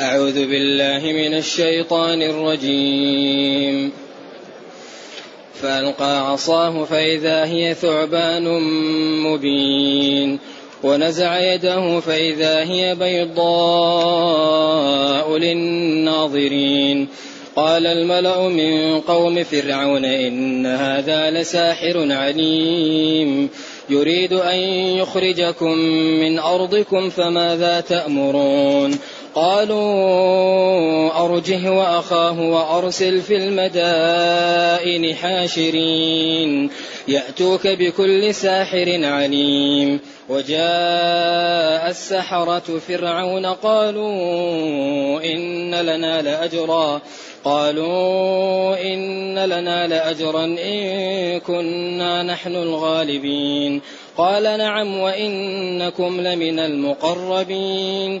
أعوذ بالله من الشيطان الرجيم. فألقى عصاه فإذا هي ثعبان مبين. ونزع يده فإذا هي بيضاء للناظرين. قال الملأ من قوم فرعون إن هذا لساحر عليم. يريد أن يخرجكم من أرضكم فماذا تأمرون؟ قالوا أرجه وأخاه وأرسل في المدائن حاشرين. يأتوك بكل ساحر عليم. وجاء السحرة فرعون قالوا إن لنا لأجرا. قالوا إن لنا لأجرا إن كنا نحن الغالبين. قال نعم وإنكم لمن المقربين.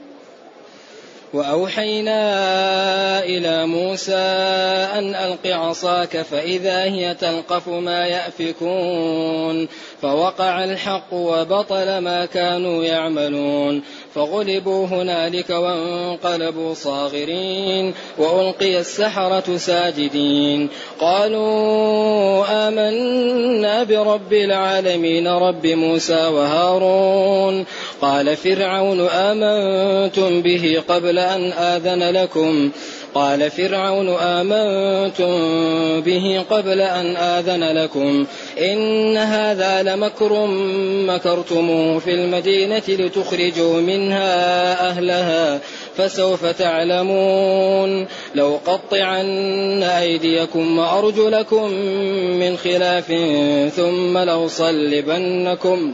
وأوحينا إلى موسى أن ألق عصاك فإذا هي تلقف ما يأفكون فوقع الحق وبطل ما كانوا يعملون. فغلبوا هنالك وانقلبوا صاغرين وألقي السحرة ساجدين. قالوا آمنا برب العالمين رب موسى وهارون. قال فرعون آمنتم به قبل أن آذن لكم. قال فرعون آمنتم به قبل أن آذن لكم إن هذا لمكر مكرتموه في المدينة لتخرجوا منها أهلها فسوف تعلمون لو قطعن أيديكم وأرجلكم من خلاف ثم لأصلبنكم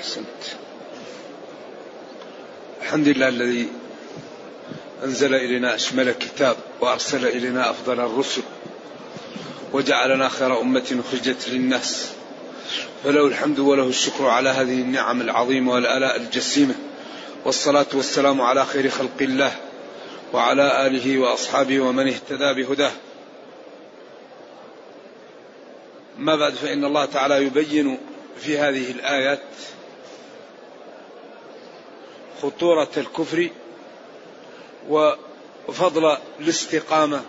أحسنت. الحمد لله الذي أنزل إلينا أشمل كتاب وأرسل إلينا أفضل الرسل وجعلنا خير أمة أخرجت للناس. فله الحمد وله الشكر على هذه النعم العظيمة والآلاء الجسيمة. والصلاة والسلام على خير خلق الله وعلى آله وأصحابه ومن اهتدى بهداه. ما بعد فإن الله تعالى يبين في هذه الآيات خطورة الكفر وفضل الاستقامة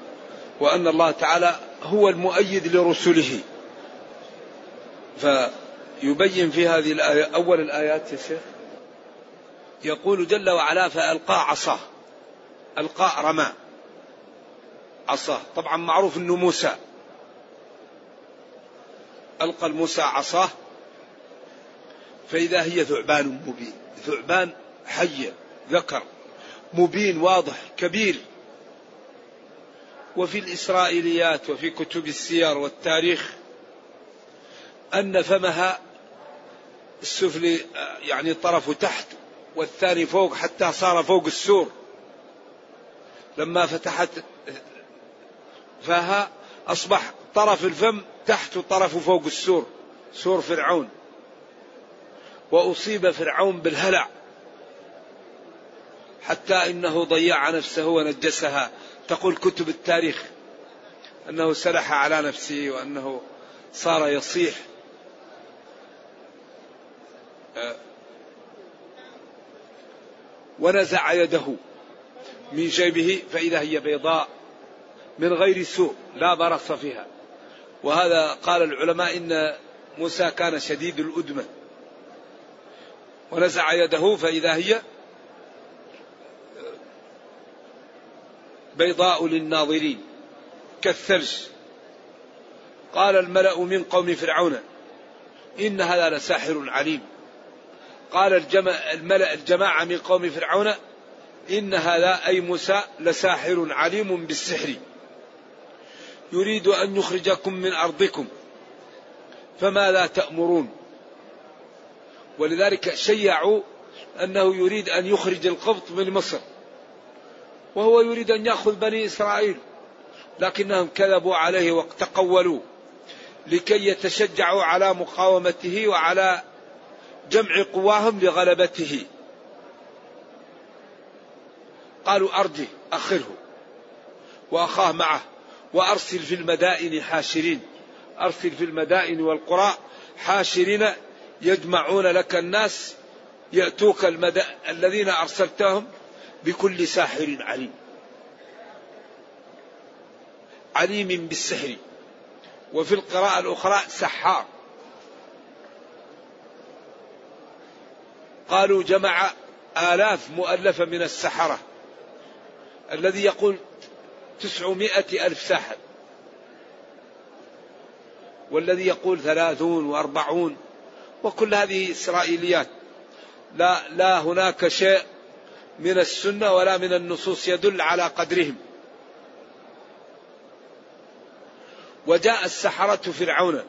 وأن الله تعالى هو المؤيد لرسله. فيبين في هذه الآية أول الآيات يا شيخ يقول جل وعلا فألقى عصاه. ألقى رمى عصاه. طبعا معروف أنه موسى. ألقى الموسى عصاه فإذا هي ثعبان مبين. ثعبان حي ذكر مبين واضح كبير. وفي الإسرائيليات وفي كتب السير والتاريخ أن فمها السفلي يعني طرفه تحت والثاني فوق حتى صار فوق السور. لما فتحت فها أصبح طرف الفم تحت وطرفه فوق السور سور فرعون. وأصيب فرعون بالهلع. حتى إنه ضيع نفسه ونجسها. تقول كتب التاريخ. أنه سلح على نفسه وأنه صار يصيح. آه. ونزع يده من جيبه فإذا هي بيضاء من غير سوء لا برص فيها. وهذا قال العلماء إن موسى كان شديد الأدمة. ونزع يده فإذا هي بيضاء إن هذا لساحر عليم. قال الجمع الملأ الجماعة من قوم فرعون إن هذا أي موسى لساحر عليم بالسحر. يريد أن يخرجكم من أرضكم فماذا تأمرون. ولذلك شيعوا أنه يريد أن يخرج القبط من مصر. وهو يريد أن يأخذ بني إسرائيل. لكنهم كذبوا عليه وتقولوا لكي يتشجعوا على مقاومته وعلى جمع قواهم لغلبته. قالوا أرجه أخره وأخاه معه وأرسل في المدائن حاشرين أرسل في المدائن والقرى حاشرين يجمعون لك الناس يأتوك المدى الذين أرسلتهم بكل ساحر عليم. عليم بالسحر. وفي القراءة الأخرى سحار. قالوا جمع آلاف مؤلفة من السحرة. الذي يقول تسعمائة ألف ساحر. والذي يقول ثلاثون وأربعون. وكل هذه إسرائيليات. لا, لا هناك شيء من السنة ولا من النصوص يدل على قدرهم. وجاء السحرة فرعون.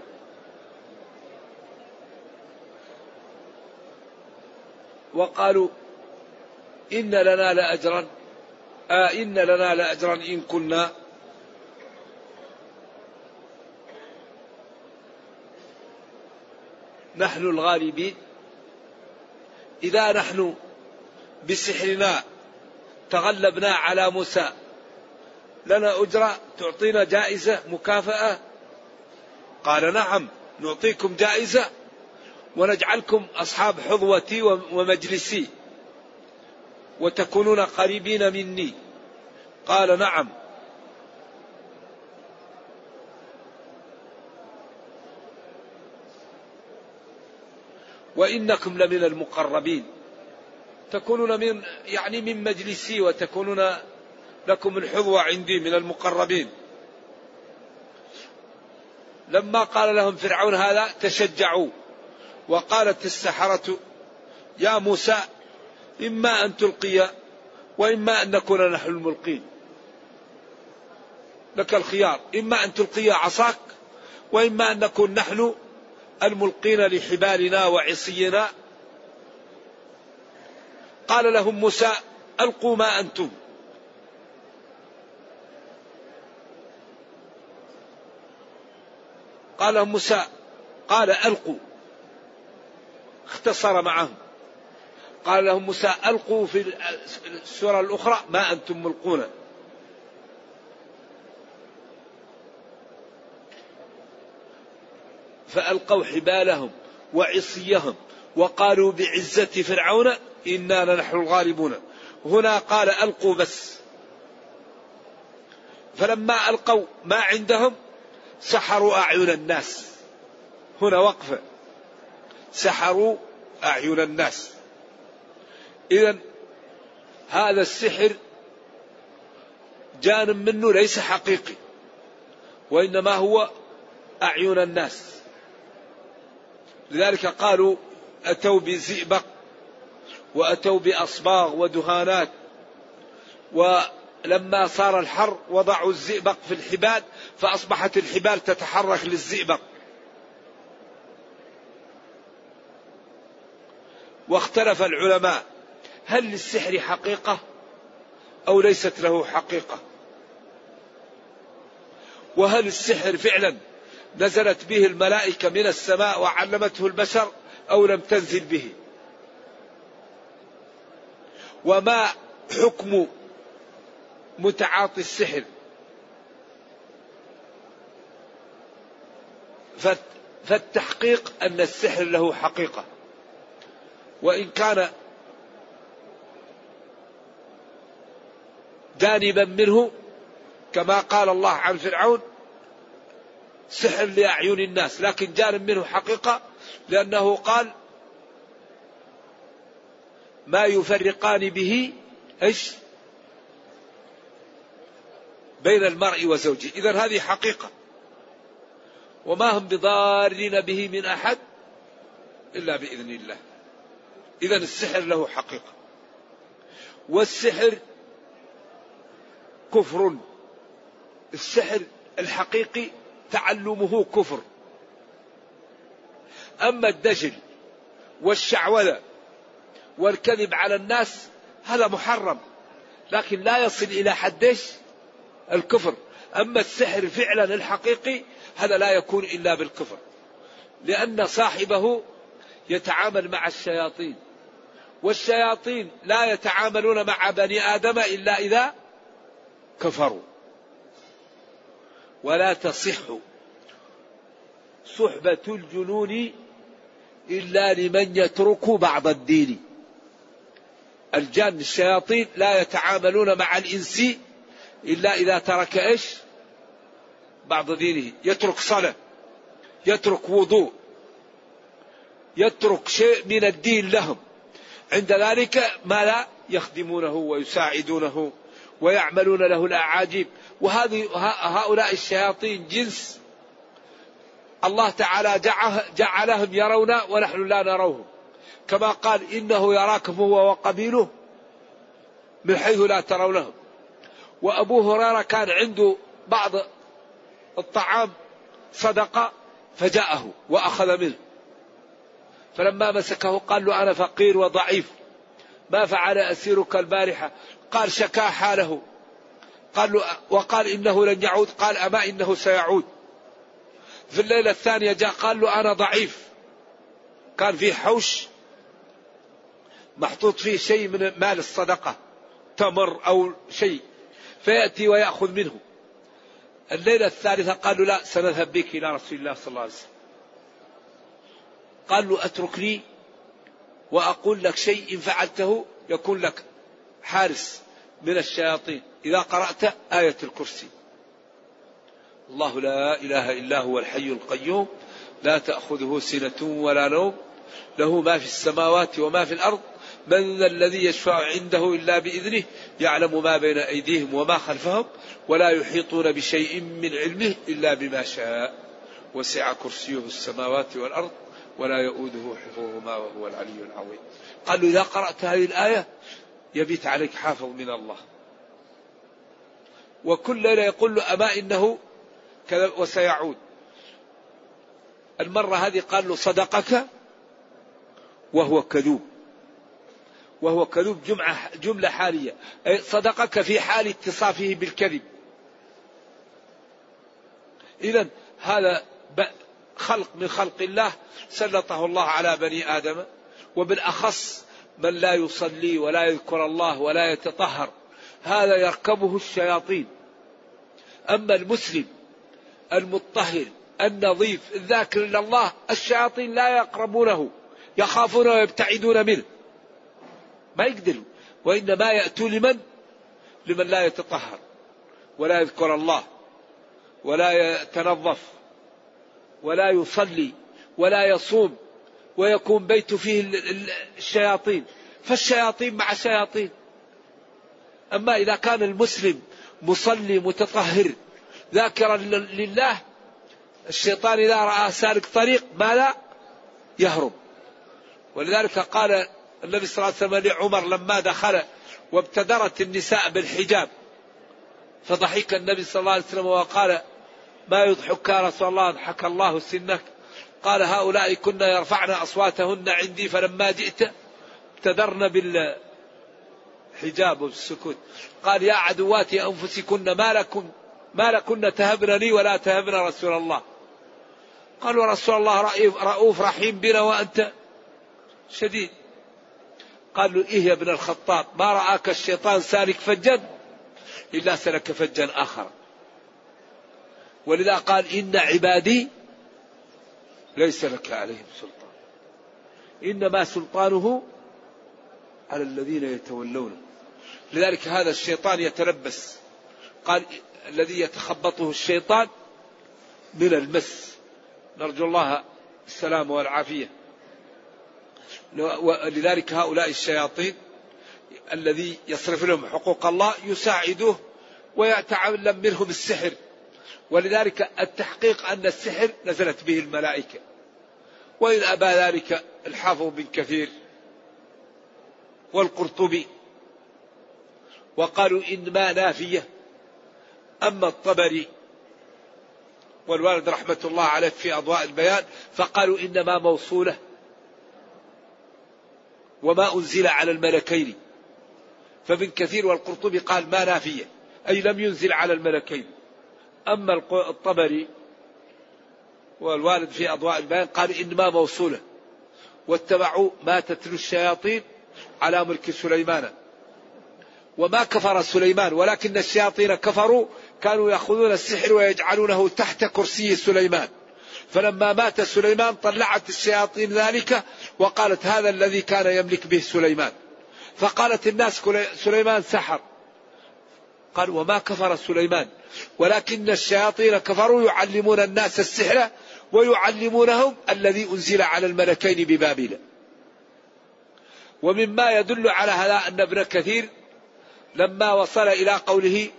وقالوا إن لنا لأجرا آه إن لنا لأجرا إن كنا. نحن الغالبين. إذا نحن بسحرنا تغلبنا على موسى. لنا أجرة تعطينا جائزة مكافأة. قال نعم نعطيكم جائزة ونجعلكم أصحاب حظوتي ومجلسي. وتكونون قريبين مني. قال نعم. وإنكم لمن المقربين. تكونون من يعني من مجلسي وتكونون لكم الحظوة عندي من المقربين. لما قال لهم فرعون هذا تشجعوا. وقالت السحرة يا موسى إما أن تلقي وإما أن نكون نحن الملقين. لك الخيار. إما أن تلقي عصاك وإما أن نكون نحن الملقين لحبالنا وعصينا قال لهم موسى ألقوا ما أنتم. قال موسى قال ألقوا. اختصر معهم. قال لهم موسى ألقوا في السورة الأخرى ما أنتم ملقون. فألقوا حبالهم وعصيهم وقالوا بعزة فرعون إنا لنحن الغالبون. هنا قال ألقوا بس. فلما ألقوا ما عندهم سحروا أعين الناس. هنا وقفة سحروا أعين الناس. إذا هذا السحر جانب منه ليس حقيقي وإنما هو أعين الناس. لذلك قالوا أتوا بزئبق؟ وأتوا بأصباغ ودهانات. ولما صار الحر وضعوا الزئبق في الحبال فأصبحت الحبال تتحرك للزئبق. واختلف العلماء هل للسحر حقيقة أو ليست له حقيقة؟ وهل السحر فعلا نزلت به الملائكة من السماء وعلمته البشر أو لم تنزل به؟ وما حكم متعاطي السحر. فالتحقيق أن السحر له حقيقة. وإن كان جانبا منه كما قال الله عن فرعون سحر لأعين الناس لكن جانب منه حقيقة لأنه قال ما يفرقان به إيش؟ بين المرء وزوجه، إذا هذه حقيقة. وما هم بضارين به من أحد إلا بإذن الله. إذا السحر له حقيقة. والسحر كفر. السحر الحقيقي تعلمه كفر. أما الدجل والشعوذة والكذب على الناس هذا محرم. لكن لا يصل إلى حدش الكفر. أما السحر فعلا الحقيقي هذا لا يكون إلا بالكفر. لأن صاحبه يتعامل مع الشياطين. والشياطين لا يتعاملون مع بني آدم إلا إذا كفروا. ولا تصح صحبة الجنون إلا لمن يترك بعض الدين. الجان الشياطين لا يتعاملون مع الإنس إلا إذا ترك إيش؟ بعض دينه. يترك صلاة يترك وضوء يترك شيء من الدين لهم. عند ذلك ما لا يخدمونه ويساعدونه ويعملون له الأعاجيب. وهذه هؤلاء الشياطين جنس. الله تعالى جعلهم يرون ونحن لا نروهم. كما قال إنه يراكم هو وقبيله من حيث لا ترونهم. وأبو هريرة كان عنده بعض الطعام صدقة فجاءه وأخذ منه. فلما مسكه قال له أنا فقير وضعيف ما فعل أسيرك البارحة؟ قال شكا حاله. قال له وقال إنه لن يعود؟ قال أما إنه سيعود. في الليلة الثانية جاء قال له أنا ضعيف. كان في حوش محطوط فيه شيء من مال الصدقة تمر أو شيء فيأتي ويأخذ منه. الليلة الثالثة قال له لا سنذهب بك إلى رسول الله صلى الله عليه وسلم. قال له اتركني وأقول لك شيء إن فعلته يكون لك حارس من الشياطين. إذا قرأت آية الكرسي. الله لا إله إلا هو الحي القيوم لا تأخذه سنة ولا نوم له ما في السماوات وما في الأرض من ذا الذي يشفع عنده إلا بإذنه يعلم ما بين أيديهم وما خلفهم ولا يحيطون بشيء من علمه إلا بما شاء. وسع كرسيه السماوات والأرض ولا يؤوده حفظهما وهو العلي العظيم. قال له إذا قرأت هذه الآية يبيت عليك حافظ من الله. وكل ليلة يقول له أما إنه كذا وسيعود. المرة هذه قال له صدقك وهو كذوب. وهو كذوب جمعة جملة حالية. أي صدقك في حال اتصافه بالكذب. إذا هذا خلق من خلق الله سلطه الله على بني آدم وبالأخص من لا يصلي ولا يذكر الله ولا يتطهر. هذا يركبه الشياطين. أما المسلم المطهر النظيف الذاكر لله الشياطين لا يقربونه يخافون ويبتعدون منه. ما يقدروا وإنما يأتوا لمن؟ لمن لا يتطهر ولا يذكر الله ولا يتنظف ولا يصلي ولا يصوم ويكون بيت فيه الشياطين. فالشياطين مع شياطين أما إذا كان المسلم مصلي متطهر ذاكرا لله الشيطان إذا رأى سالك طريق ما لا؟ يهرب. ولذلك قال النبي صلى الله عليه وسلم لعمر لما دخل وابتدرت النساء بالحجاب. فضحك النبي صلى الله عليه وسلم وقال ما يضحك يا رسول الله؟ اضحك الله سنك. قال هؤلاء كنا يرفعن أصواتهن عندي فلما جئت ابتدرن بالحجاب والسكوت. قال يا عدوات أنفسكن ما لكم ما لكن تهبن لي ولا تهبن رسول الله. قالوا رسول الله رؤوف رحيم بنا وأنت شديد. قال له إيه يا ابن الخطاب؟ ما رآك الشيطان سالك فجا؟ إلا سلك فجا آخر. ولذا قال إن عبادي ليس لك عليهم سلطان. إنما سلطانه على الذين يتولونه لذلك هذا الشيطان يتلبس. قال الذي يتخبطه الشيطان من المس. نرجو الله السلامة والعافية. ولذلك هؤلاء الشياطين الذي يصرف لهم حقوق الله يساعدوه ويتعلم منهم السحر. ولذلك التحقيق أن السحر نزلت به الملائكة. وإن أبى ذلك الحافظ بن كثير والقرطبي وقالوا إنما نافية أما الطبري والوالد رحمة الله عليه في أضواء البيان فقالوا إنما موصولة وما أنزل على الملكين. فابن كثير والقرطبي قال ما نافية. أي لم ينزل على الملكين. أما الطبري والوالد في أضواء البيان قال إنما موصولة. واتبعوا ما تتلو الشياطين على ملك سليمان. وما كفر سليمان ولكن الشياطين كفروا كانوا يأخذون السحر ويجعلونه تحت كرسي سليمان. فلما مات سليمان طلعت الشياطين ذلك وقالت هذا الذي كان يملك به سليمان. فقالت الناس سليمان سحر. قال وما كفر سليمان. ولكن الشياطين كفروا يعلمون الناس السحر ويعلمونهم الذي أنزل على الملكين ببابل. ومما يدل على هذا أن ابن كثير لما وصل إلى قوله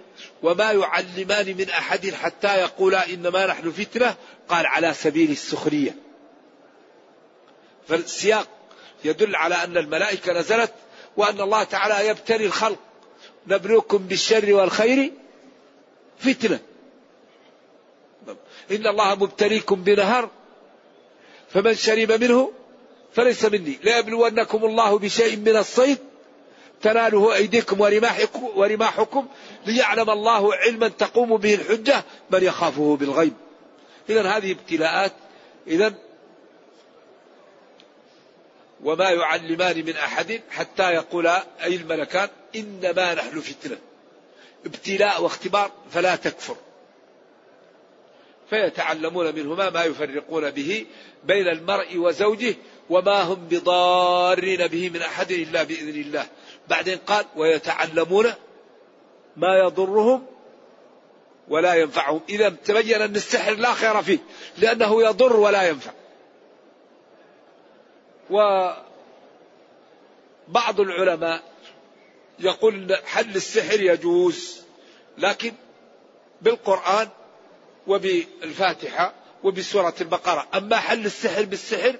وما يعلمان من أحد حتى يقولا إنما نحن فتنة. قال على سبيل السخرية. فالسياق يدل على أن الملائكة نزلت وأن الله تعالى يبتلي الخلق. نبلوكم بالشر والخير فتنة. إن الله مبتليكم بنهر فمن شرب منه فليس مني. ليبلونكم الله بشيء من الصيد تناله أيديكم ورماحكم, ورماحكم ليعلم الله علما تقوم به الحجة من يخافه بالغيب. إذا هذه ابتلاءات. إذا وما يعلمان من أحد حتى يقولا أي الملكان إنما نحن فتنة. ابتلاء واختبار فلا تكفر. فيتعلمون منهما ما يفرقون به بين المرء وزوجه وما هم بضارين به من أحد إلا بإذن الله. بعدين قال ويتعلمون ما يضرهم ولا ينفعهم. إذا تبين أن السحر لا خير فيه لأنه يضر ولا ينفع. وبعض العلماء يقول حل السحر يجوز لكن بالقرآن وبالفاتحة وبسورة البقرة. أما حل السحر بالسحر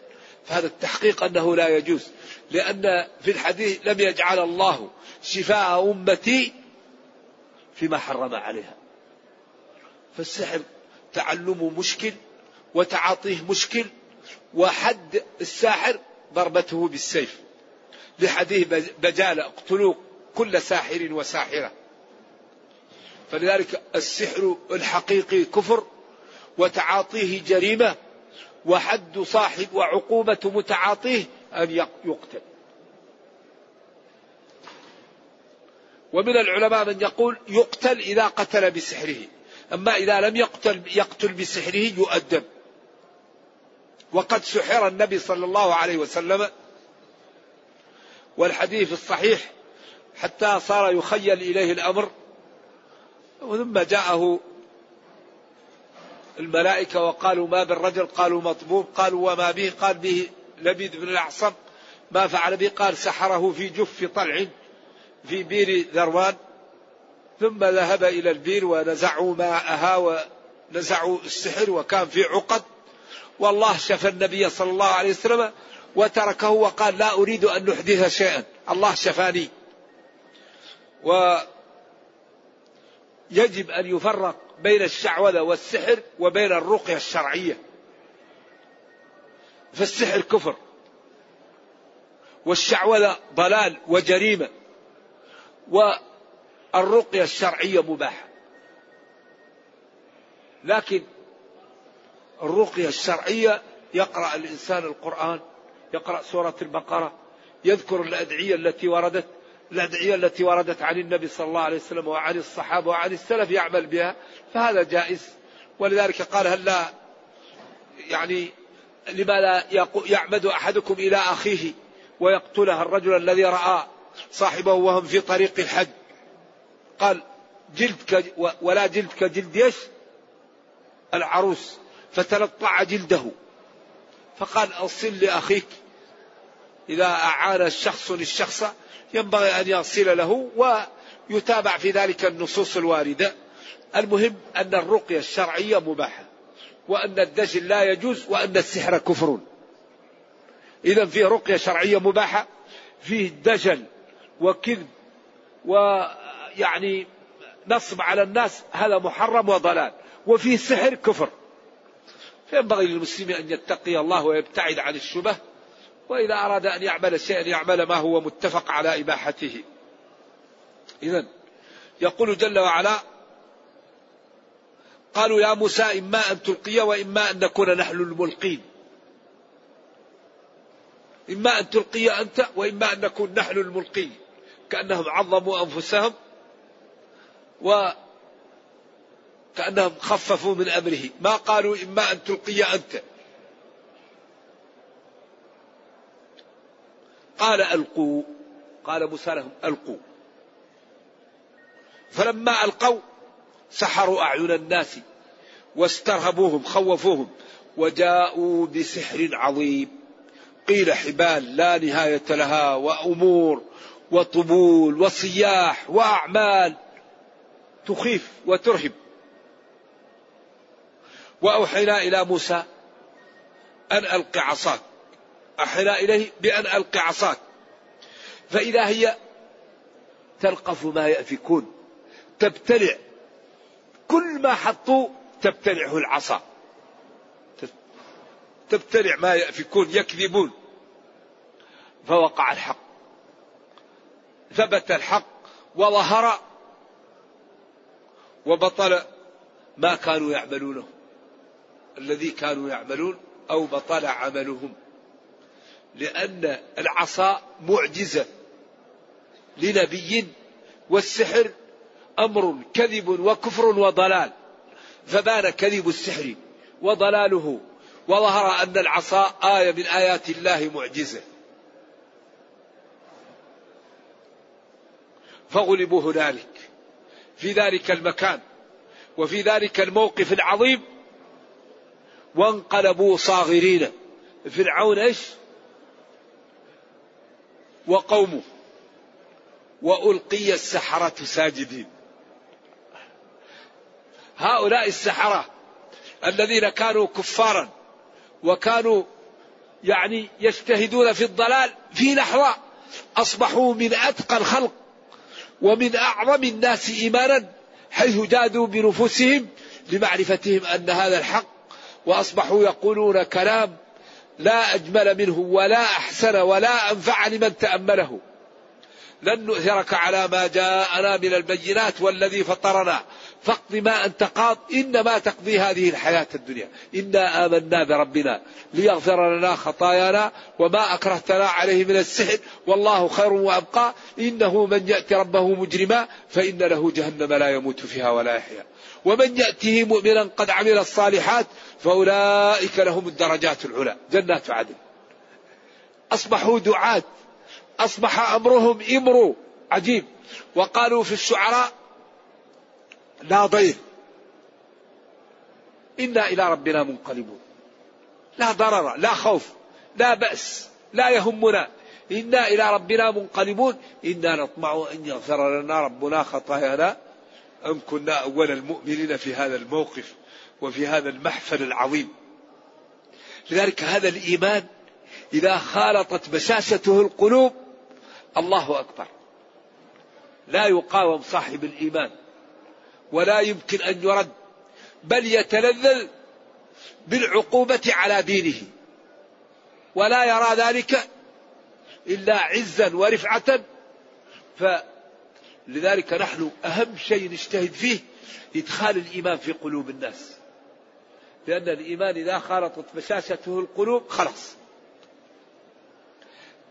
فهذا التحقيق أنه لا يجوز. لأن في الحديث لم يجعل الله شفاء أمتي فيما حرم عليها. فالسحر تعلمه مشكل وتعاطيه مشكل وحد الساحر ضربته بالسيف. لحديث بجالة اقتلوا كل ساحر وساحرة. فلذلك السحر الحقيقي كفر وتعاطيه جريمة وحد صاحب وعقوبة متعاطيه أن يقتل. ومن العلماء من يقول يقتل إذا قتل بسحره. أما إذا لم يقتل يقتل بسحره يؤدب. وقد سحر النبي صلى الله عليه وسلم والحديث الصحيح حتى صار يخيل إليه الأمر. ثم جاءه الملائكة وقالوا ما بالرجل؟ قالوا مطبوب قالوا وما به؟ قال به لبيد بن الأعصم ما فعل به قال سحره في جف طلع في بير ذروان ثم ذهب إلى البير ونزعوا ماءها ونزعوا السحر وكان في عقد. والله شفى النبي صلى الله عليه وسلم وتركه وقال لا أريد أن نحدث شيئا. الله شفاني. ويجب أن يفرق بين الشعوذة والسحر وبين الرقية الشرعية. فالسحر كفر. والشعوذة ضلال وجريمة. والرقية الشرعية مباحة. لكن الرقية الشرعية يقرأ الإنسان القرآن يقرأ سورة البقرة يذكر الأدعية التي وردت الأدعية التي وردت عن النبي صلى الله عليه وسلم وعن الصحابة وعن السلف يعمل بها فهذا جائز. ولذلك قال هل لا يعني لما لا يعمد أحدكم إلى أخيه ويقتله الرجل الذي رأى صاحبه وهم في طريق الحج. قال جلدك ولا جلدك جلد إيش؟ العروس. فتلطع جلده. فقال أصل لأخيك. إذا أعان الشخص للشخص ينبغي أن يصل له ويتابع في ذلك النصوص الواردة. المهم أن الرقية الشرعية مباحة. وأن الدجل لا يجوز وأن السحر كفر. إذا فيه رقية شرعية مباحة فيه دجل وكذب ويعني نصب على الناس هذا محرم وضلال. وفيه سحر كفر. فينبغي للمسلم أن يتقي الله ويبتعد عن الشبه وإذا أراد أن يعمل شيئا يعمل ما هو متفق على إباحته. إذا يقول جل وعلا قالوا يا موسى إما أن تلقي وإما أن نكون نحن الملقين. إما أن تلقي أنت وإما أن نكون نحن الملقين. كأنهم عظموا أنفسهم و كأنهم خففوا من أمره. ما قالوا إما أن تلقي أنت. قال ألقوا. قال موسى لهم ألقوا. فلما ألقوا سحروا أعين الناس واسترهبوهم خوفوهم وجاءوا بسحر عظيم. قيل حبال لا نهاية لها وأمور وطبول وصياح وأعمال تخيف وترهب. وأوحينا إلى موسى أن ألق عصاك. أوحينا إليه بأن ألق عصاك. فإذا هي تلقف ما يأفكون تبتلع كل ما حطوا تبتلعه العصا. تبتلع ما يأفكون يكذبون. فوقع الحق. ثبت الحق وظهر وبطل ما كانوا يعملونه. الذي كانوا يعملون أو بطل عملهم. لأن العصا معجزة لنبي والسحر أمر كذب وكفر وضلال. فبان كذب السحر وضلاله. وظهر أن العصا آية من آيات الله معجزة. فغلبوا هنالك. في ذلك المكان. وفي ذلك الموقف العظيم. وانقلبوا صاغرين. فرعون إيش؟ وقومه. وألقي السحرة ساجدين. هؤلاء السحرة الذين كانوا كفارا وكانوا يعني يجتهدون في الضلال في لحظه أصبحوا من أتقى الخلق ومن أعظم الناس ايمانا حيث جادوا بنفوسهم لمعرفتهم أن هذا الحق وأصبحوا يقولون كلام لا أجمل منه ولا أحسن ولا أنفع لمن تأمله. لن نؤثرك على ما جاءنا من البينات والذي فطرنا. فاقض ما أنت قاض إنما تقضي هذه الحياة الدنيا. إنا آمنا بربنا ليغفر لنا خطايانا وما أكرهتنا عليه من السحر والله خير وأبقى. إنه من ياتي ربه مجرما فإن له جهنم لا يموت فيها ولا يحيا. ومن يأته مؤمنا قد عمل الصالحات فأولئك لهم الدرجات العلى. جنات عدن. أصبحوا دعاة. أصبح أمرهم أمر عجيب. وقالوا في الشعراء لا ضير. إنا إلى ربنا منقلبون. لا ضرر لا خوف لا بأس لا يهمنا. إنا إلى ربنا منقلبون. إنا نطمع أن يغفر لنا ربنا خطايانا. أن كنا أول المؤمنين في هذا الموقف وفي هذا المحفل العظيم. لذلك هذا الإيمان إذا خالطت بشاشته القلوب الله أكبر. لا يقاوم صاحب الإيمان. ولا يمكن أن يرد بل يتلذذ بالعقوبة على دينه. ولا يرى ذلك إلا عزا ورفعة. فلذلك نحن أهم شيء نجتهد فيه إدخال الإيمان في قلوب الناس. لأن الإيمان إذا خالطت بشاشته القلوب خلاص.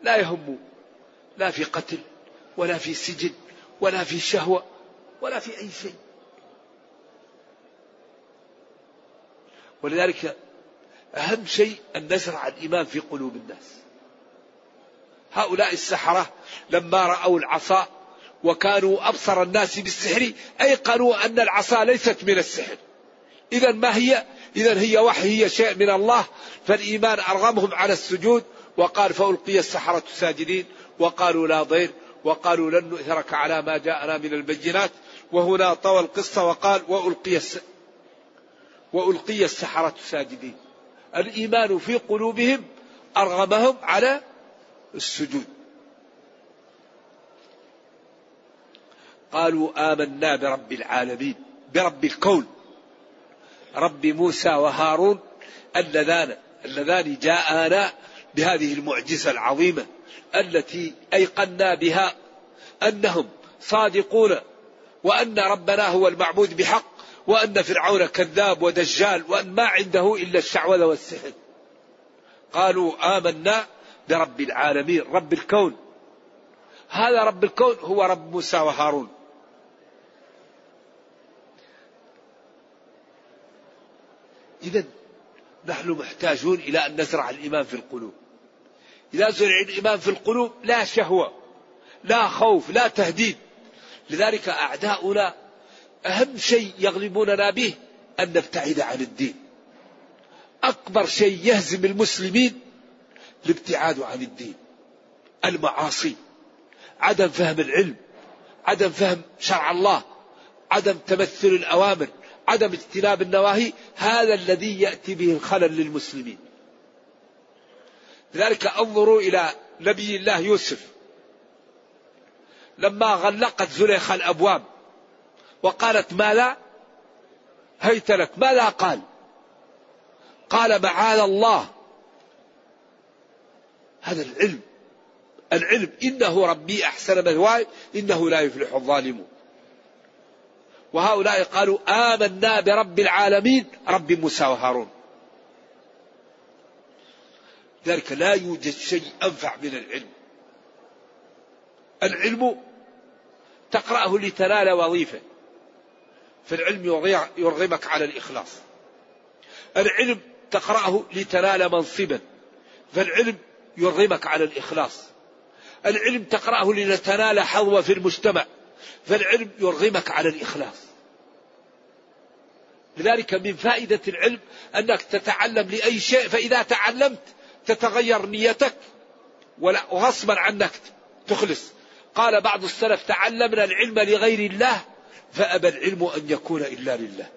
لا يهم لا في قتل ولا في سجن ولا في شهوة ولا في أي شيء. ولذلك أهم شيء أن نزرع الإيمان في قلوب الناس. هؤلاء السحرة لما رأوا العصا وكانوا أبصر الناس بالسحر أيقنوا أن العصا ليست من السحر. إذا ما هي؟ إذا هي وحي هي شيء من الله. فالإيمان أرغمهم على السجود. وقال فألقي السحرة ساجدين. وقالوا لا ضير. وقالوا لن نؤثرك على ما جاءنا من البينات. وهنا طوى القصة وقال وألقي وألقي السحرة ساجدين الإيمان في قلوبهم أرغمهم على السجود. قالوا آمنا برب العالمين برب الكون. رب موسى وهارون اللذان اللذان جاءنا بهذه المعجزة العظيمة التي أيقنا بها أنهم صادقون وأن ربنا هو المعبود بحق. وأن فرعون كذاب ودجال وأن ما عنده إلا الشعوذة والسحر. قالوا آمنا برب العالمين رب الكون. هذا رب الكون هو رب موسى وهارون. إذا نحن محتاجون إلى أن نزرع الإيمان في القلوب. إذا زرع الإيمان في القلوب لا شهوة لا خوف لا تهديد. لذلك أعداؤنا أهم شيء يغلبوننا به أن نبتعد عن الدين. أكبر شيء يهزم المسلمين الابتعاد عن الدين. المعاصي. عدم فهم العلم. عدم فهم شرع الله. عدم تمثل الأوامر. عدم اجتناب النواهي. هذا الذي يأتي به الخلل للمسلمين. لذلك انظروا إلى نبي الله يوسف. لما غلقت زليخة الأبواب. وقالت ما لا هيت لك ما لا قال؟ قال معاذ الله. هذا العلم. العلم. إنه ربي أحسن مثواي إنه لا يفلح الظالمون وهؤلاء قالوا آمنا برب العالمين. رب موسى وهارون. ذلك لا يوجد شيء أنفع من العلم. العلم تقرأه لتنال وظيفة. فالعلم يرغمك على الإخلاص. العلم تقرأه لتنال منصبا فالعلم يرغمك على الإخلاص. العلم تقرأه لتنال حظوة في المجتمع فالعلم يرغمك على الإخلاص. لذلك من فائدة العلم أنك تتعلم لأي شيء فإذا تعلمت تتغير نيتك وغصبا عنك تخلص. قال بعض السلف تعلمنا العلم لغير الله فأبى العلم أن يكون إلا لله.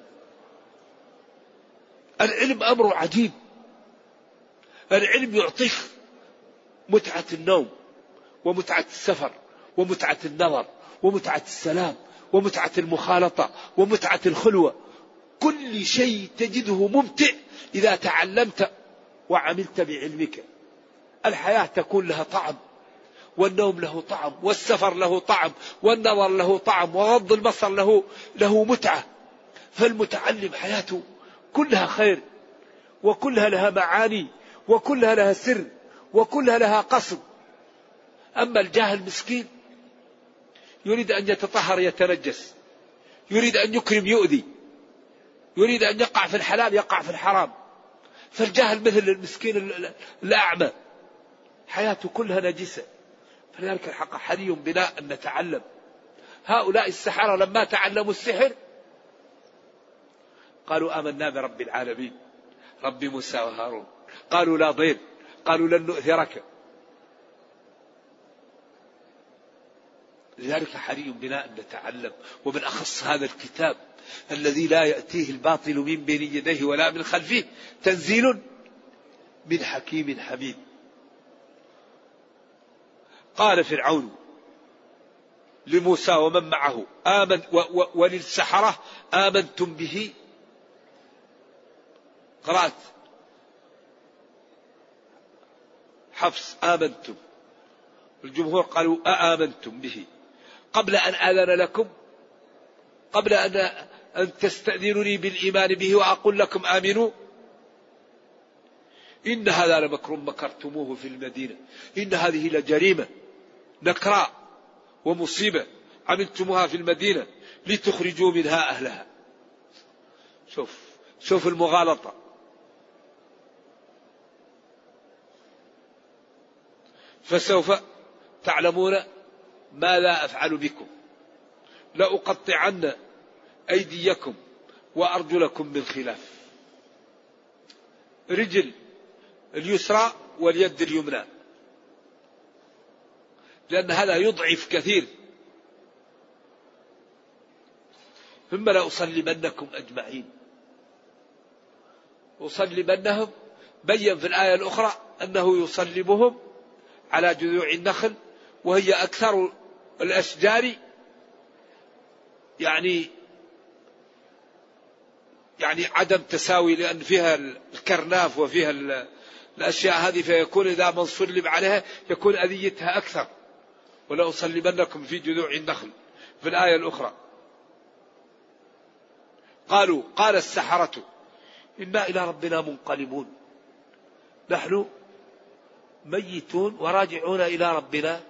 العلم أمر عجيب. العلم يعطيك متعة النوم ومتعة السفر ومتعة النظر ومتعة السلام ومتعة المخالطة ومتعة الخلوة. كل شيء تجده ممتع إذا تعلمت وعملت بعلمك. الحياة تكون لها طعم. والنوم له طعم والسفر له طعم والنظر له طعم وغض البصر له له متعة. فالمتعلم حياته كلها خير وكلها لها معاني وكلها لها سر وكلها لها قصد. أما الجاهل المسكين يريد أن يتطهر يتنجس يريد أن يكرم يؤذي يريد أن يقع في الحلال يقع في الحرام. فالجاهل مثل المسكين الأعمى. حياته كلها نجسة. فلذلك الحق حري بنا أن نتعلم. هؤلاء السحرة لما تعلموا السحر قالوا آمنا برب العالمين. رب موسى وهارون. قالوا لا ضير. قالوا لن نؤثرك. لذلك حري بنا أن نتعلم. ومن أخص هذا الكتاب الذي لا يأتيه الباطل من بين يديه ولا من خلفه تنزيل من حكيم حميد. قال فرعون لموسى ومن معه آمن وللسحرة آمنتم به؟ قرأت. حفص آمنتم. الجمهور قالوا أآمنتم به. قبل أن آذن لكم قبل أن أن تستأذنوني بالإيمان به وأقول لكم آمنوا. إن هذا لمكر مكرتموه في المدينة. إن هذه لجريمة. نكراء ومصيبة عملتموها في المدينة لتخرجوا منها أهلها. شوف شوف المغالطة. فسوف تعلمون ماذا أفعل بكم. لأقطعن أيديكم وأرجلكم من خلاف. رجل اليسرى واليد اليمنى. لأن هذا يضعف كثير. ثم لأصلبنكم أجمعين. أصلبنهم بين في الآية الأخرى أنه يصلبهم على جذوع النخل وهي أكثر الأشجار يعني يعني عدم تساوي لأن فيها الكرناف وفيها الأشياء هذه فيكون إذا من صلب عليها يكون أذيتها أكثر. ولأصلبنكم في جذوع النخل. في الآية الأخرى. قالوا قال السحرة إنا إلى ربنا منقلبون. نحن ميتون وراجعون إلى ربنا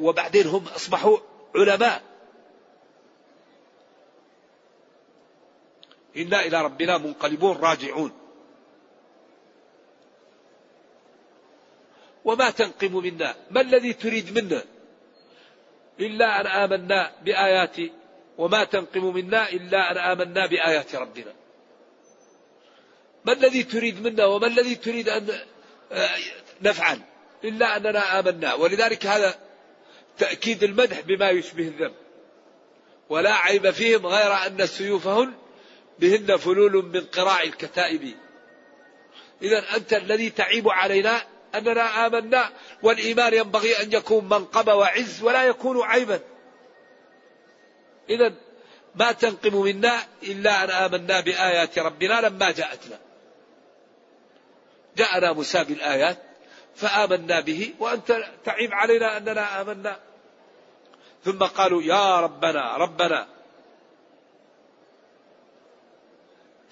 وبعدين هم أصبحوا علماء. إنا إلى ربنا منقلبون راجعون. وما تنقم منا. ما الذي تريد منا؟ إلا أن آمنا بآيات وما تنقم منا إلا أن آمنا بآيات ربنا. ما الذي تريد منا وما الذي تريد أن آه، نفعل؟ إلا أننا آمنا. ولذلك هذا تأكيد المدح بما يشبه الذنب. ولا عيب فيهم غير أن سيوفهن بهن فلول من قراع الكتائب. إذا أنت الذي تعيب علينا أننا آمنا والإيمان ينبغي أن يكون منقبة وعز ولا يكون عيبا. إذا ما تنقم منا إلا أن آمنا بآيات ربنا لما جاءتنا. جاءنا موسى بالآيات فآمنا به وأنت تعيب علينا أننا آمنا. ثم قالوا يا ربنا ربنا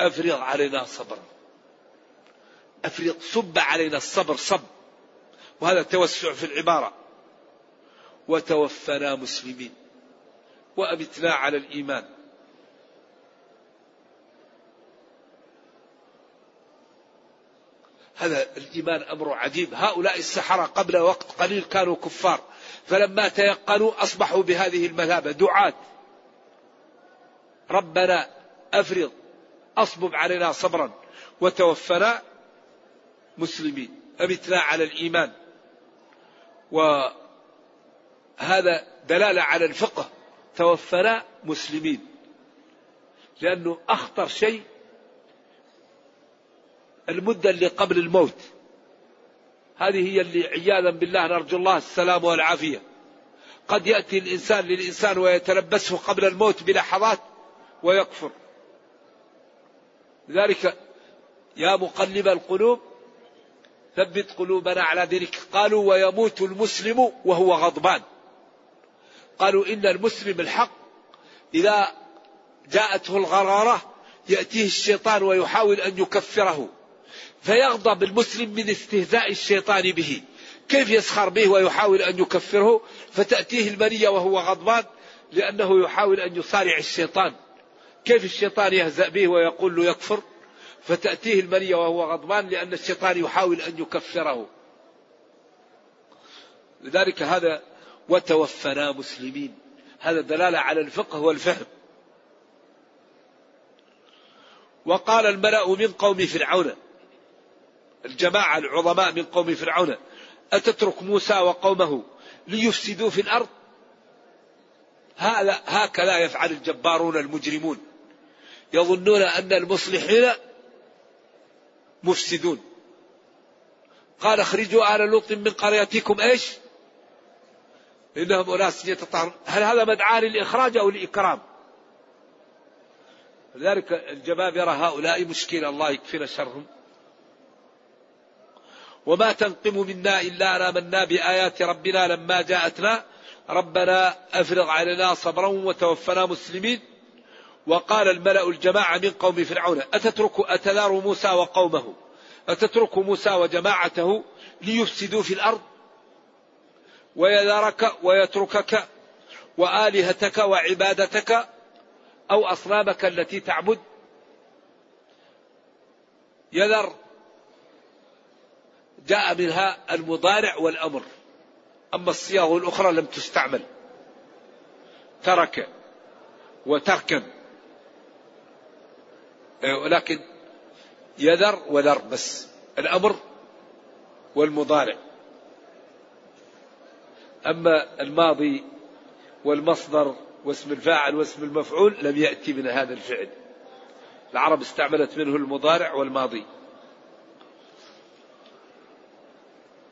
أفرغ علينا صبرا. أفرغ صب علينا الصبر صب. وهذا توسع في العبارة. وتوفنا مسلمين. وأبتنا على الإيمان. هذا الإيمان أمر عجيب. هؤلاء السحرة قبل وقت قليل كانوا كفار. فلما تيقنوا أصبحوا بهذه المثابة دعاة. ربنا أفرض أصبب علينا صبرا. وتوفنا مسلمين. أمتنا على الإيمان. وهذا دلالة على الفقه. توفنا مسلمين. لأنه أخطر شيء المدة اللي قبل الموت. هذه هي اللي عياذا بالله نرجو الله السلام والعافية. قد يأتي الإنسان للإنسان ويتلبسه قبل الموت بلحظات ويكفر. لذلك يا مقلب القلوب ثبت قلوبنا على دينك قالوا ويموت المسلم وهو غضبان. قالوا إن المسلم الحق. إذا جاءته الغرارة يأتيه الشيطان ويحاول أن يكفره. فيغضب المسلم من استهزاء الشيطان به. كيف يسخر به ويحاول أن يكفره؟ فتأتيه المنية وهو غضبان لأنه يحاول أن يصارع الشيطان. كيف الشيطان يهزأ به ويقول له يكفر؟ فتأتيه المنية وهو غضبان لأن الشيطان يحاول أن يكفره. لذلك هذا وتوفنا مسلمين. هذا دلالة على الفقه والفهم. وقال الملأ من قوم فرعون الجماعة العظماء من قوم فرعون أتترك موسى وقومه ليفسدوا في الأرض؟ هكذا يفعل الجبارون المجرمون. يظنون أن المصلحين مفسدون. قال اخرجوا آل لوط من قريتكم إيش؟ إنهم أناس يتطهرون. هل هذا مدعاة للإخراج أو الإكرام؟ لذلك الجبابرة هؤلاء مشكلة الله يكفينا شرهم. وما تنقم منا إلا أن آمنا بآيات ربنا لما جاءتنا. ربنا أفرغ علينا صبرا وتوفنا مسلمين. وقال الملأ الجماعة من قوم فرعون أتترك أتذار موسى وقومه؟ أتترك موسى وجماعته ليفسدوا في الأرض؟ ويذرك ويتركك وآلهتك وعبادتك أو أصنامك التي تعبد؟ يذر جاء منها المضارع والأمر. أما الصياغ الأخرى لم تستعمل. ترك وتركا إيه، ولكن يذر وذر بس. الأمر والمضارع. أما الماضي والمصدر واسم الفاعل واسم المفعول لم يأتي من هذا الفعل. العرب استعملت منه المضارع والماضي.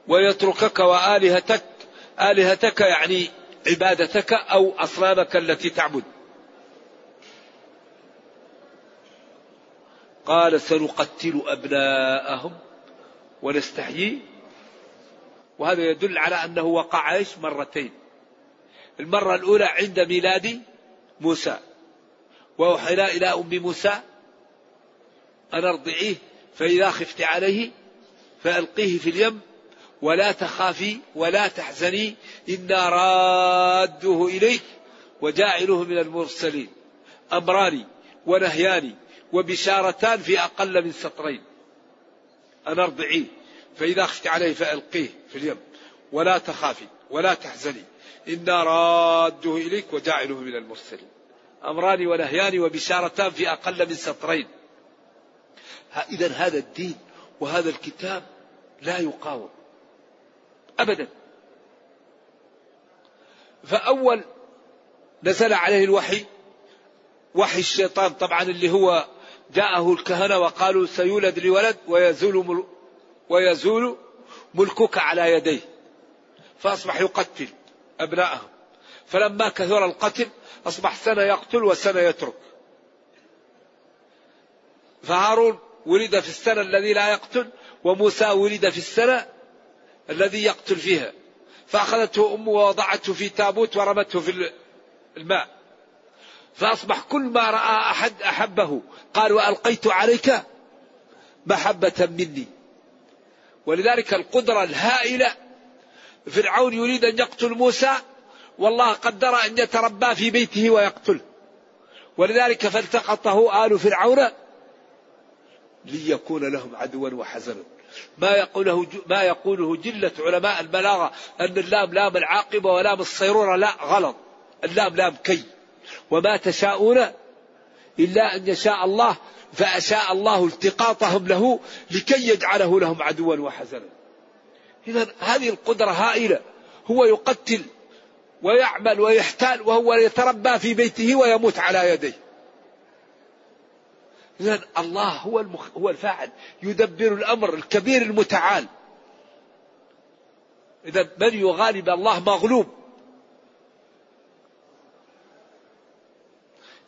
ويتركك وآلهتك آلهتك يعني عبادتك أو أصنامك التي تعبد. قال سنقتل أبناءهم ونستحيي. وهذا يدل على أنه وقع إيش؟ مرتين. المرة الأولى عند ميلاد موسى. وأوحينا إلى أم موسى. أن أرضعيه فإذا خفت عليه فألقيه في اليم. ولا تخافي ولا تحزني إنا رادوه إليك وجاعله من المرسلين. أمران ونهيان. وبشارتان في أقل من سطرين. أن أرضعيه فإذا خفت عليه فألقيه في اليم. ولا تخافي. ولا تحزني. إنا رادوه إليك وجاعله من المرسلين. أمران ونهيان وبشارتان في أقل من سطرين. إذا هذا الدين وهذا الكتاب لا يقاوم. أبدا. فأول نزل عليه الوحي. وحي الشيطان طبعا اللي هو جاءه الكهنة وقالوا سيولد لولد ويزول مل ويزول ملكك على يديه. فأصبح يقتل أبناءهم. فلما كثر القتل أصبح سنة يقتل وسنة يترك. فهارون ولد في السنة الذي لا يقتل وموسى ولد في السنة الذي يقتل فيها. فأخذته أمه ووضعته في تابوت ورمته في الماء. فأصبح كل ما رأى أحد أحبه قال وألقيت عليك محبة مني. ولذلك القدرة الهائلة فرعون يريد أن يقتل موسى والله قدر أن يتربى في بيته ويقتله ولذلك فالتقطه آل فرعون ليكون لهم عدوا وحزنا. ما يقوله ما يقوله جلة علماء البلاغة أن اللام لام العاقبة ولام الصيرورة لا غلط. اللام لام كي. وما تشاءون إلا أن يشاء الله فأشاء الله التقاطهم له لكي يجعله لهم عدوا وحزنا. إذا هذه القدرة هائلة هو يقتل ويعمل ويحتال وهو يتربى في بيته ويموت على يديه. إذا الله هو المخ... هو الفاعل يدبر الأمر الكبير المتعال. إذا من يغالب الله مغلوب.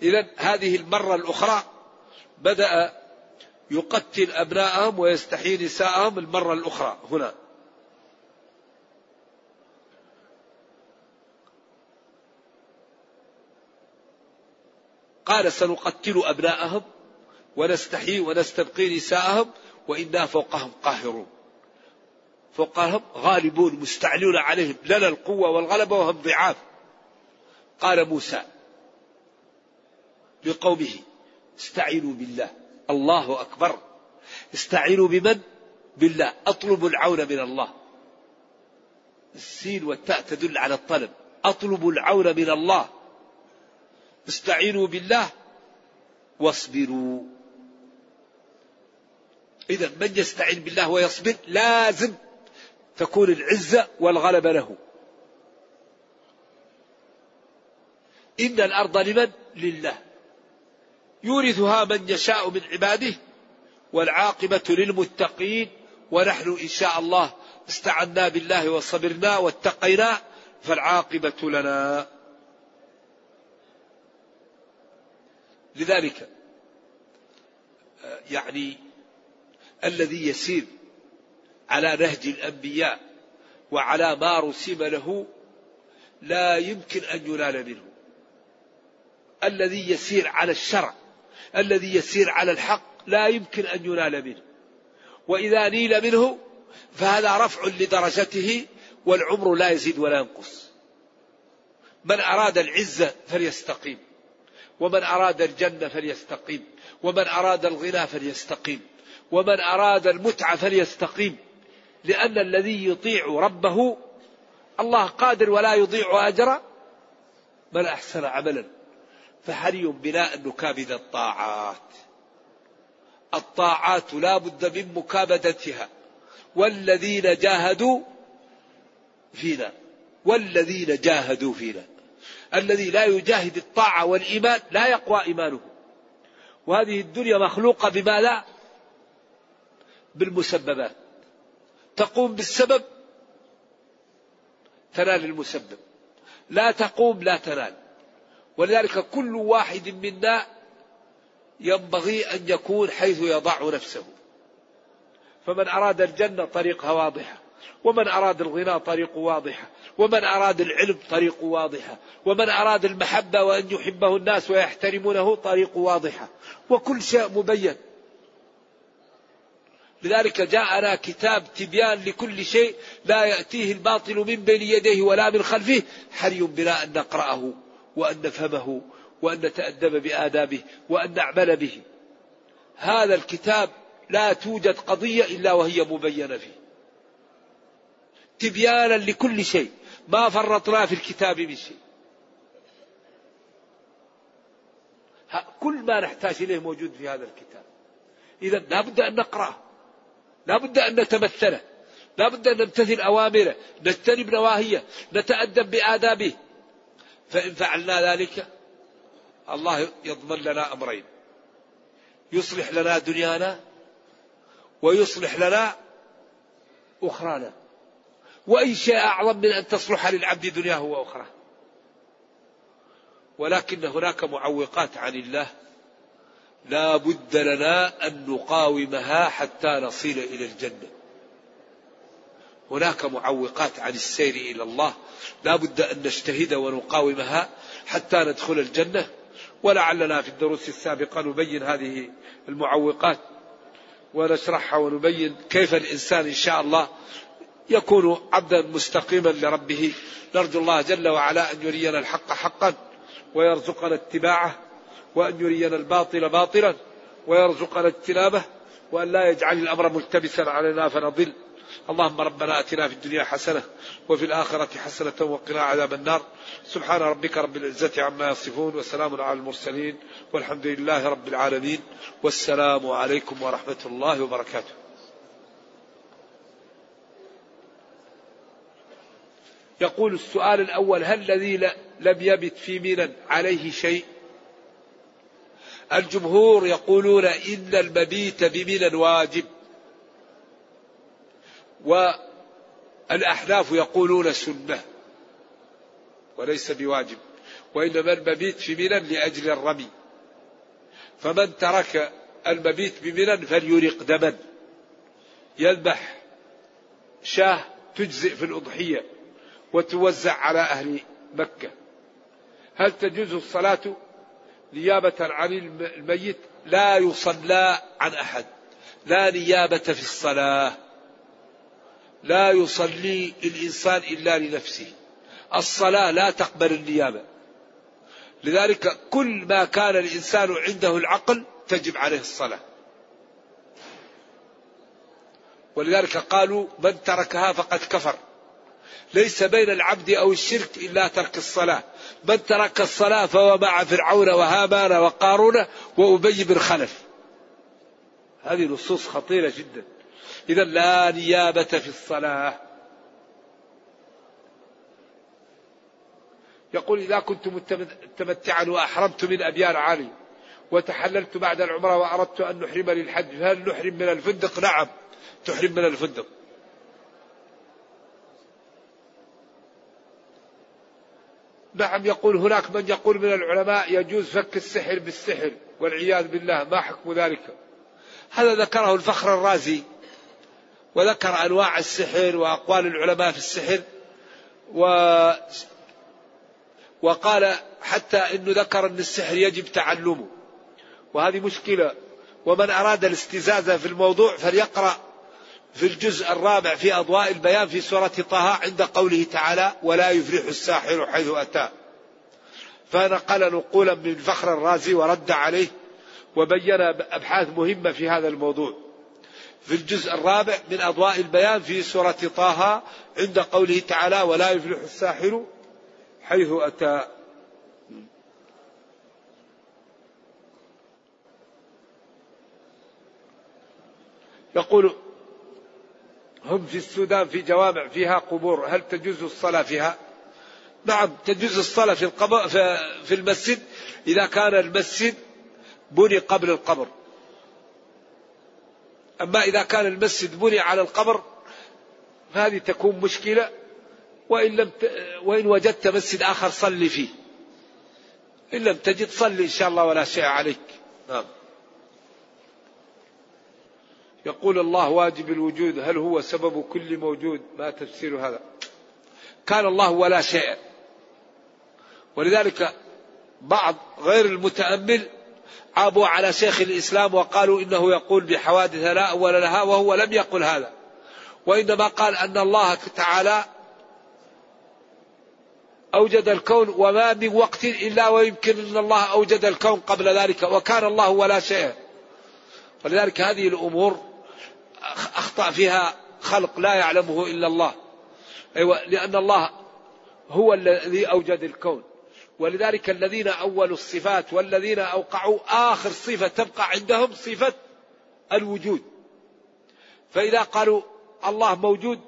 إذا هذه المرة الأخرى بدأ يقتل أبناءهم ويستحيي نساءهم المرة الأخرى هنا. قال سنقتل أبناءهم ونستحيي ونستبقي نساءهم وإنا فوقهم قاهرون. فوقهم غالبون مستعلون عليهم. لنا القوة والغلبة وهم ضعاف. قال موسى لقومه استعينوا بالله. الله أكبر. استعينوا بمن؟ بالله. أطلب العون من الله. السين والتاء تدل على الطلب. أطلب العون من الله. استعينوا بالله. واصبروا. إذا من يستعين بالله ويصبر لازم تكون العزة والغلبة له. إن الأرض لمن؟ لله. يورثها من يشاء من عباده والعاقبة للمتقين ونحن إن شاء الله استعنا بالله وصبرنا واتقينا فالعاقبة لنا. لذلك يعني الذي يسير على نهج الأنبياء وعلى ما رسم له لا يمكن أن ينال منه. الذي يسير على الشرع الذي يسير على الحق لا يمكن أن ينال منه. وإذا نيل منه فهذا رفع لدرجته والعمر لا يزيد ولا ينقص. من أراد العزة فليستقيم ومن أراد الجنة فليستقيم ومن أراد الغنى فليستقيم ومن أراد المتعة فليستقيم. لأن الذي يطيع ربه الله قادر ولا يضيع أجر من أحسن عملا. فحري بنا أن نكابد الطاعات؟ الطاعات لا بد من مكابدتها. والذين جاهدوا فينا. والذين جاهدوا فينا. الذي لا يجاهد الطاعة والإيمان لا يقوى إيمانه. وهذه الدنيا مخلوقة بما لا؟ بالمسببات. تقوم بالسبب تنال المسبب. لا تقوم لا تنال. ولذلك كل واحد منا ينبغي أن يكون حيث يضع نفسه. فمن أراد الجنة طريقها واضحة ومن أراد الغنى طريق واضحة ومن أراد العلم طريق واضحة ومن أراد المحبة وأن يحبه الناس ويحترمونه طريق واضحة وكل شيء مبين. لذلك جاءنا كتاب تبيان لكل شيء لا يأتيه الباطل من بين يديه ولا من خلفه حري بنا أن نقرأه. وأن نفهمه وأن نتأدب بآدابه وأن نعمل به. هذا الكتاب لا توجد قضية إلا وهي مبينة فيه. تبيانا لكل شيء. ما فرطنا في الكتاب من شيء. كل ما نحتاج إليه موجود في هذا الكتاب. إذا لابد أن نقرأه. لابد أن نتمثله. لابد أن نمتثل أوامره. نجتنب نواهيه. نتأدب بآدابه. فإن فعلنا ذلك الله يضمن لنا أمرين. يصلح لنا دنيانا ويصلح لنا أخرانا. وأي شيء أعظم من أن تصلح للعبد دنياه وأخراه. ولكن هناك معوقات عن الله لا بد لنا أن نقاومها حتى نصل إلى الجنة. هناك معوقات عن السير إلى الله لا بد أن نجتهد ونقاومها حتى ندخل الجنة. ولعلنا في الدروس السابقة نبين هذه المعوقات ونشرحها ونبين كيف الإنسان إن شاء الله يكون عبدا مستقيما لربه. نرجو الله جل وعلا أن يرينا الحق حقا ويرزقنا اتباعه وأن يرينا الباطل باطلا ويرزقنا اجتنابه وأن لا يجعل الأمر ملتبسا علينا فنضل. اللهم ربنا آتنا في الدنيا حسنة وفي الآخرة حسنة وقنا عذاب النار. سبحان ربك رب العزة عما يصفون وسلام على المرسلين والحمد لله رب العالمين. والسلام عليكم ورحمة الله وبركاته. يقول السؤال الأول هل الذي لم يبت في منى عليه شيء؟ الجمهور يقولون إن المبيت بمنى واجب. والأحناف يقولون سنة وليس بواجب وإنما المبيت في منى لأجل الرمي. فمن ترك المبيت بمنى فليرق دما. يذبح شاه تجزئ في الأضحية وتوزع على أهل مكة. هل تجوز الصلاة نيابة عن الميت؟ لا يصلى عن أحد. لا نيابة في الصلاة. لا يصلي الإنسان إلا لنفسه. الصلاة لا تقبل النيابة. لذلك كل ما كان الإنسان عنده العقل تجب عليه الصلاة. ولذلك قالوا من تركها فقد كفر. ليس بين العبد أو الشرك إلا ترك الصلاة. من ترك الصلاة فهو مع فرعون وهامان وقارون وأبي بن خلف. هذه نصوص خطيرة جدا. إذا لا نيابة في الصلاة. يقول إذا كنت متمتعا وأحرمت من أبيار عالي وتحللت بعد العمرة وأردت أن نحرم للحج فهل نحرم من الفندق؟ نعم تحرم من الفندق. نعم يقول هناك من يقول من العلماء يجوز فك السحر بالسحر والعياذ بالله ما حكم ذلك؟ هذا ذكره الفخر الرازي. وذكر أنواع السحر وأقوال العلماء في السحر. و وقال حتى أنه ذكر أن السحر يجب تعلمه. وهذه مشكلة. ومن أراد الاستزازة في الموضوع فليقرأ في الجزء الرابع في أضواء البيان في سورة طه عند قوله تعالى ولا يفلح الساحر حيث أتى فنقل نقولا من فخر الرازي ورد عليه وبين أبحاث مهمة في هذا الموضوع. في الجزء الرابع من أضواء البيان في سورة طه عند قوله تعالى ولا يفلح الساحر حيث أتى يقول هم في السودان في جوامع فيها قبور هل تجوز الصلاة فيها؟ نعم تجوز الصلاة في, القبر في المسجد إذا كان المسجد بني قبل القبر. أما إذا كان المسجد بني على القبر فهذه تكون مشكلة. وإن, لم ت... وإن وجدت مسجد آخر صلي فيه. إن لم تجد صلي إن شاء الله ولا شيء عليك. نعم. يقول الله واجب الوجود هل هو سبب كل موجود؟ ما تفسير هذا. كان الله ولا شيء. ولذلك بعض غير المتأمل عابوا على شيخ الإسلام وقالوا إنه يقول بحوادث لا أول لها وهو لم يقل هذا. وإنما قال أن الله تعالى أوجد الكون وما من وقت إلا ويمكن أن الله أوجد الكون قبل ذلك وكان الله ولا شيء. ولذلك هذه الأمور أخطأ فيها خلق لا يعلمه إلا الله. أيوة لأن الله هو الذي أوجد الكون. ولذلك الذين أولوا الصفات والذين أوقعوا آخر صفة تبقى عندهم صفة الوجود. فإذا قالوا الله موجود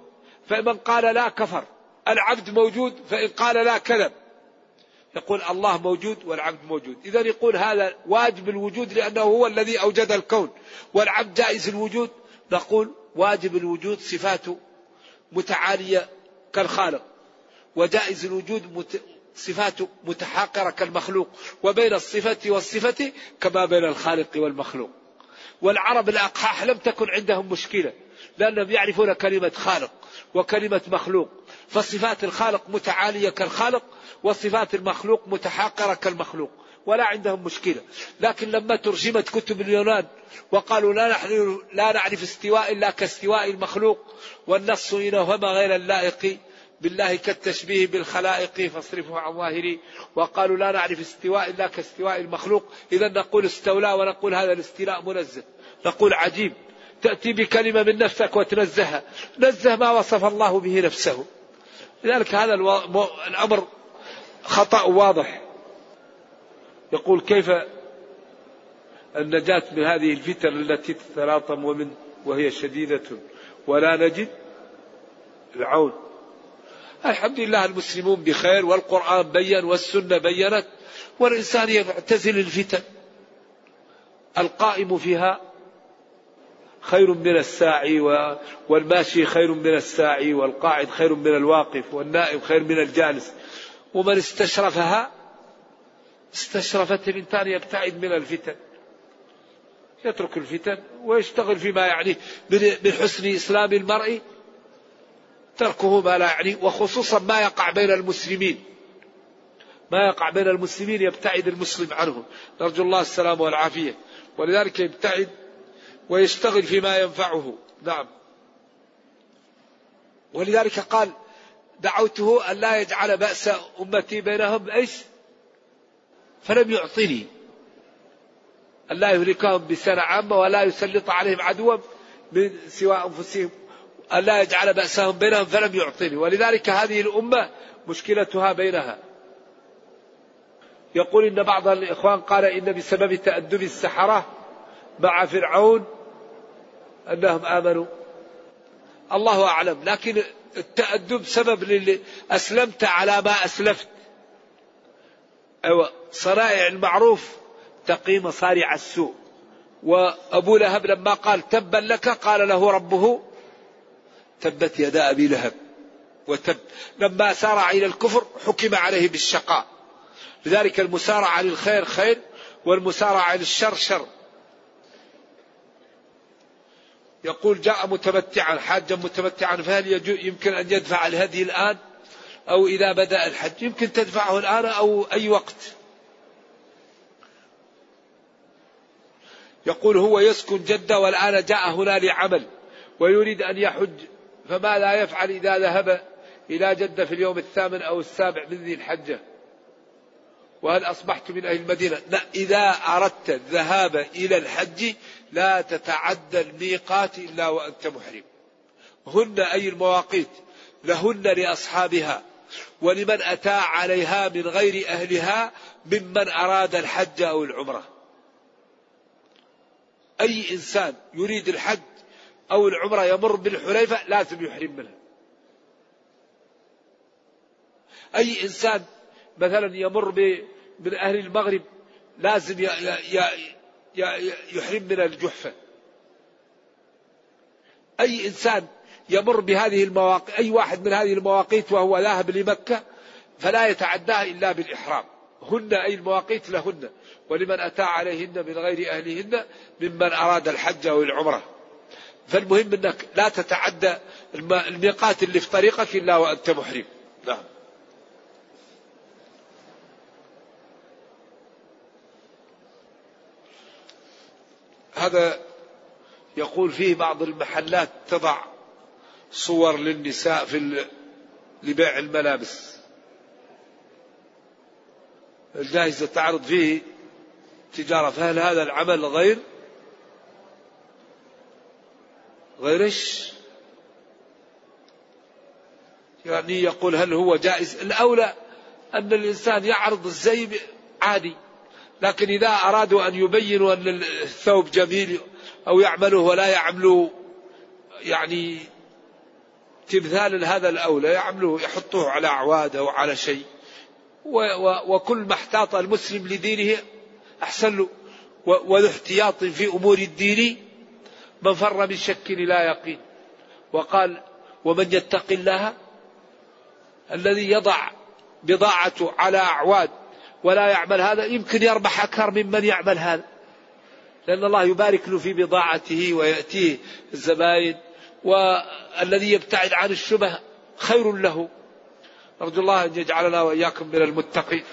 فمن قال لا كفر العبد موجود فإن قال لا كذب يقول الله موجود والعبد موجود. إذا يقول هذا واجب الوجود لأنه هو الذي أوجد الكون. والعبد جائز الوجود نقول واجب الوجود صفاته متعالية كالخالق. وجائز الوجود. صفاته متحاقرة كالمخلوق وبين الصفة والصفة كما بين الخالق والمخلوق. والعرب الأقحاح لم تكن عندهم مشكلة لأنهم يعرفون كلمة خالق وكلمة مخلوق. فصفات الخالق متعالية كالخالق وصفات المخلوق متحاقرة كالمخلوق ولا عندهم مشكلة. لكن لما ترجمت كتب اليونان وقالوا لا نحن لا نعرف استواء إلا كاستواء المخلوق والنص إنهما غير اللائق بالله كالتشبيه بالخلائق فاصرفه عن ظاهري. وقالوا لا نعرف استواء إلا كاستواء المخلوق. إذا نقول استولى ونقول هذا الاستيلاء منزه. نقول عجيب. تأتي بكلمة من نفسك وتنزهها. نزه ما وصف الله به نفسه. لذلك هذا الأمر خطأ واضح. يقول كيف النجاة من هذه الفتن التي تتلاطم ومن وهي شديدة؟ ولا نجد العون. الحمد لله المسلمون بخير والقرآن بين والسنة بينت والإنسان يعتزل الفتن. القائم فيها خير من الساعي والماشي خير من الساعي والقاعد خير من الواقف والنائم خير من الجالس. ومن استشرفها استشرفت الإنسان يبتعد من الفتن. يترك الفتن ويشتغل فيما يعنيه من حسن إسلام المرء. تركه ما لا يعني وخصوصا ما يقع بين المسلمين. ما يقع بين المسلمين يبتعد المسلم عنه. نرجو الله السلام والعافية. ولذلك يبتعد ويشتغل فيما ينفعه. نعم. ولذلك قال دعوته أن لا يجعل بأس أمتي بينهم. إيش؟ فلم يعطني. أن لا يهلكهم بسنة عامة ولا يسلط عليهم عدوا من سوى أنفسهم. أن لا يجعل بأسهم بينهم فلم يعطني. ولذلك هذه الأمة مشكلتها بينها. يقول إن بعض الإخوان قال إن بسبب تأدب السحرة مع فرعون أنهم آمنوا. الله أعلم. لكن التأدب سبب للي أسلمت على ما أسلفت. أيوة صنائع المعروف تقي مصارع السوء. وأبو لهب لما قال تبا لك قال له ربه تبت يدا أبي لهب وتب. لما سارع إلى الكفر حكم عليه بالشقاء. لذلك المسارعة للخير خير والمسارعة للشر شر. يقول جاء متمتعا حاجا متمتعا فهل يمكن أن يدفع الهدي الآن؟ أو إذا بدأ الحج يمكن تدفعه الآن أو أي وقت. يقول هو يسكن جدة والآن جاء هنا لعمل ويريد أن يحج. فما لا يفعل إذا ذهب إلى جدة في اليوم الثامن أو السابع من ذي الحجة. وهل أصبحت من أهل المدينة؟ لا إذا أردت الذهاب إلى الحج لا تتعدى الميقات إلا وأنت محرم. هن أي المواقيت؟ لهن لأصحابها. ولمن أتى عليها من غير أهلها ممن أراد الحج أو العمرة. أي إنسان يريد الحج أو العمرة يمر بالحليفة لازم يحرم منها. أي إنسان مثلا يمر من أهل المغرب لازم يحرم من الجحفة. أي إنسان يمر بهذه المواقيت أي واحد من هذه المواقيت وهو ذاهب لمكة فلا يتعداها إلا بالإحرام. هن أي المواقيت لهن. ولمن أتى عليهن من غير أهلهن ممن أراد الحج أو العمرة. فالمهم أنك لا تتعدى الميقات اللي في طريقك إلا وأنت محرم. نعم. هذا يقول فيه بعض المحلات تضع صور للنساء في لبيع الملابس. الجائزة تعرض فيه تجارة فهل هذا العمل غير غير إيش يعني يقول هل هو جائز؟ الأولى أن الإنسان يعرض الزي عادي لكن إذا أرادوا أن يبينوا أن الثوب جميل أو يعمله ولا يعملوا يعني تمثال هذا الأولى يعملوه يحطوه على أعواد أو على شيء. وكل ما احتاط المسلم لدينه أحسن له احتياط في أمور الدين من فر من شك إلى يقين. وقال ومن يتق الله الذي يضع بضاعته على أعواد ولا يعمل هذا يمكن يربح أكثر ممن يعمل هذا. لأن الله يبارك له في بضاعته ويأتيه الزبائن والذي يبتعد عن الشبه خير له. نرجو الله أن يجعلنا وإياكم من المتقين.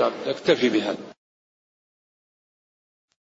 نعم نكتفي بهذا.